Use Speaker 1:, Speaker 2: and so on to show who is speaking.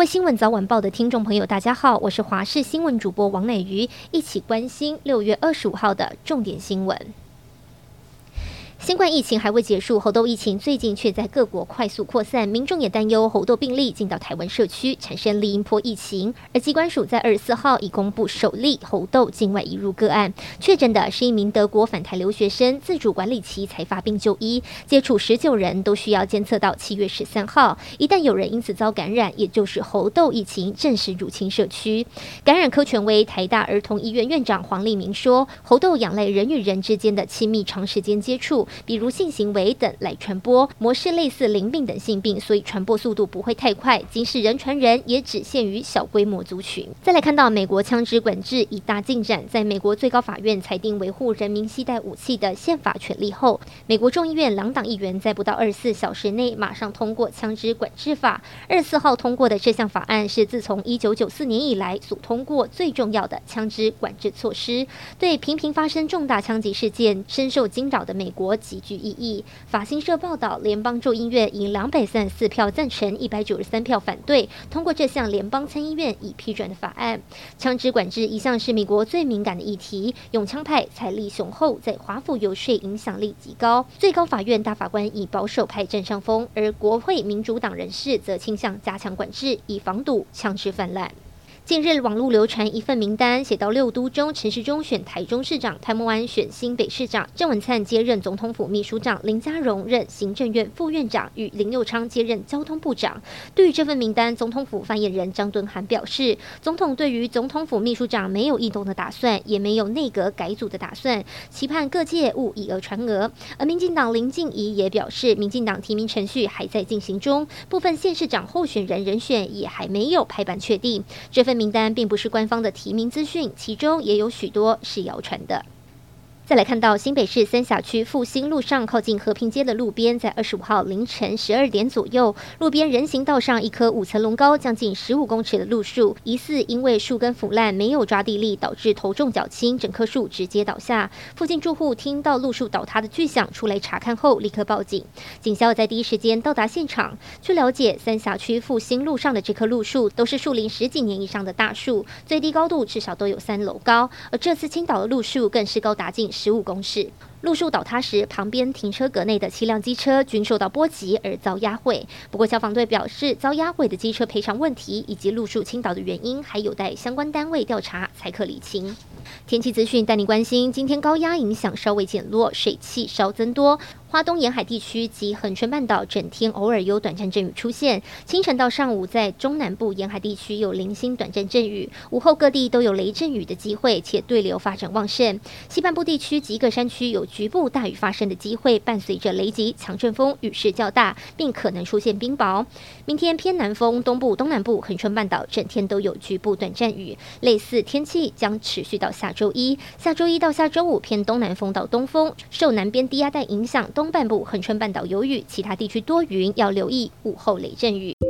Speaker 1: 位新闻早晚报的听众朋友，大家好，我是华视新闻主播王乃瑜，一起关心六月二十五号的重点新闻。新冠疫情还未结束，猴痘疫情最近却在各国快速扩散，民众也担忧猴痘病例进到台湾社区，产生另一波疫情。而机关署在二十四号已公布首例猴痘境外移入个案，确诊的是一名德国返台留学生，自主管理期才发病就医，接触十九人都需要监测到七月十三号。一旦有人因此遭感染，也就是猴痘疫情正式入侵社区。感染科权威台大儿童医院院长黄立明说，猴痘仰赖人与人之间的亲密长时间接触。比如性行为等来传播，模式类似淋病等性病，所以传播速度不会太快。即使人传人，也只限于小规模族群。再来看到美国枪支管制已大进展，在美国最高法院裁定维护人民携带武器的宪法权利后，美国众议院两党议员在不到二十四小时内马上通过枪支管制法。二十四号通过的这项法案是自从一九九四年以来所通过最重要的枪支管制措施，对频频发生重大枪击事件深受惊扰的美国。极具意义。法新社报道，联邦众议院以两百三十四票赞成、一百九十三票反对，通过这项联邦参议院已批准的法案。枪支管制一向是美国最敏感的议题，拥枪派财力雄厚，在华府游说影响力极高。最高法院大法官以保守派占上风，而国会民主党人士则倾向加强管制，以防堵枪支泛滥。近日网络流传一份名单，写到六都中陈时中选台中市长，潘孟安选新北市长，郑文灿接任总统府秘书长，林佳荣任行政院副院长，与林佑昌接任交通部长。对于这份名单，总统府发言人张敦涵表示，总统对于总统府秘书长没有异动的打算，也没有内阁改组的打算，期盼各界勿以讹传讹。而民进党林静怡也表示，民进党提名程序还在进行中，部分县市长候选人人选也还没有拍板确定。这份。名单并不是官方的提名资讯，其中也有许多是谣传的。再来看到新北市三峡区复兴路上靠近和平街的路边，在二十五号凌晨十二点左右，路边人行道上一棵五层楼高、将近十五公尺的路树，疑似因为树根腐烂，没有抓地力，导致头重脚轻，整棵树直接倒下。附近住户听到路树倒塌的巨响，出来查看后立刻报警。警消在第一时间到达现场。据了解，三峡区复兴路上的这棵路树都是树龄十几年以上的大树，最低高度至少都有三楼高，而这次倾倒的路树更是高达近十五公尺。路树倒塌时，旁边停车格内的七辆机车均受到波及而遭压毁。不过，消防队表示，遭压毁的机车赔偿问题以及路树倾倒的原因，还有待相关单位调查才可理清。天气资讯带你关心，今天高压影响稍微减弱，水汽稍增多。花东沿海地区及恒春半岛整天偶尔有短暂阵雨出现，清晨到上午在中南部沿海地区有零星短暂阵雨，午后各地都有雷阵雨的机会，且对流发展旺盛。西半部地区及各山区有局部大雨发生的机会，伴随着雷击、强阵风，雨势较大，并可能出现冰雹。明天偏南风，东部、东南部、恒春半岛整天都有局部短暂雨，类似天气将持续到下周一。下周一到下周五偏东南风到东风，受南边低压带影响。东半部恒春半岛有雨，其他地区多云，要留意午后雷阵雨。